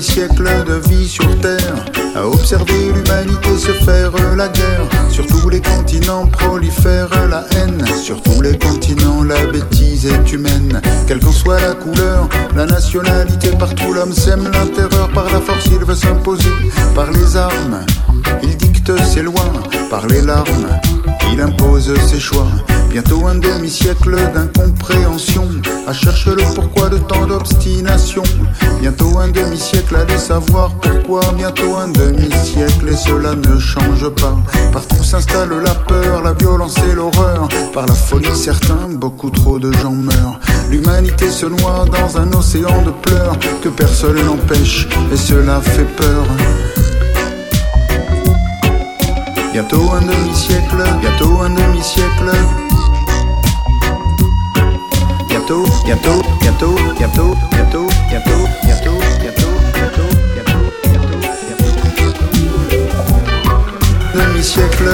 demi-siècle de vie sur Terre à observer l'humanité se faire la guerre. Sur tous les continents prolifère la haine. Sur tous les continents, la bêtise est humaine. Quelle qu'en soit la couleur, la nationalité, partout l'homme sème la terreur. Par la force, il veut s'imposer. Par les armes, il dicte ses lois. Par les larmes, il impose ses choix. Bientôt un demi-siècle d'incompréhension. À chercher le pourquoi de tant d'obstination. Bientôt un demi-siècle à les savoir pourquoi. Bientôt un demi-siècle et cela ne change pas. Partout s'installe la peur, la violence et l'horreur. Par la folie, certains, beaucoup trop de gens meurent. L'humanité se noie dans un océan de pleurs que personne n'empêche et cela fait peur. Bientôt un demi-siècle, Bientôt, bientôt, bientôt, bientôt, bientôt, bientôt, bientôt, bientôt, bientôt, bientôt, bientôt. Demi-siècle.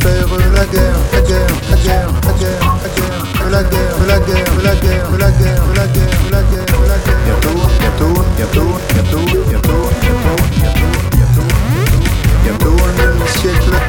Faire la guerre, la guerre, la guerre, la guerre, la guerre, la guerre, la guerre, la guerre, la guerre, la guerre, la guerre, la guerre. Bientôt, bientôt, bientôt,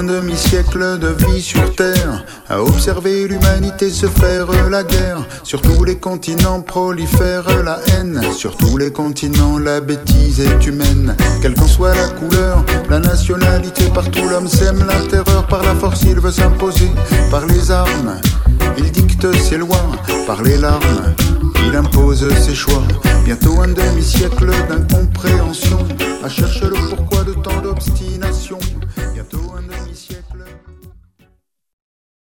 un demi-siècle de vie sur Terre, à observer l'humanité se faire la guerre. Sur tous les continents prolifère la haine, sur tous les continents la bêtise est humaine. Quelle qu'en soit la couleur, la nationalité, partout l'homme sème la terreur. Par la force il veut s'imposer, par les armes, il dicte ses lois, par les larmes, il impose ses choix. Bientôt un demi-siècle d'incompréhension, à chercher le pourquoi de tant d'obstination. cuando mis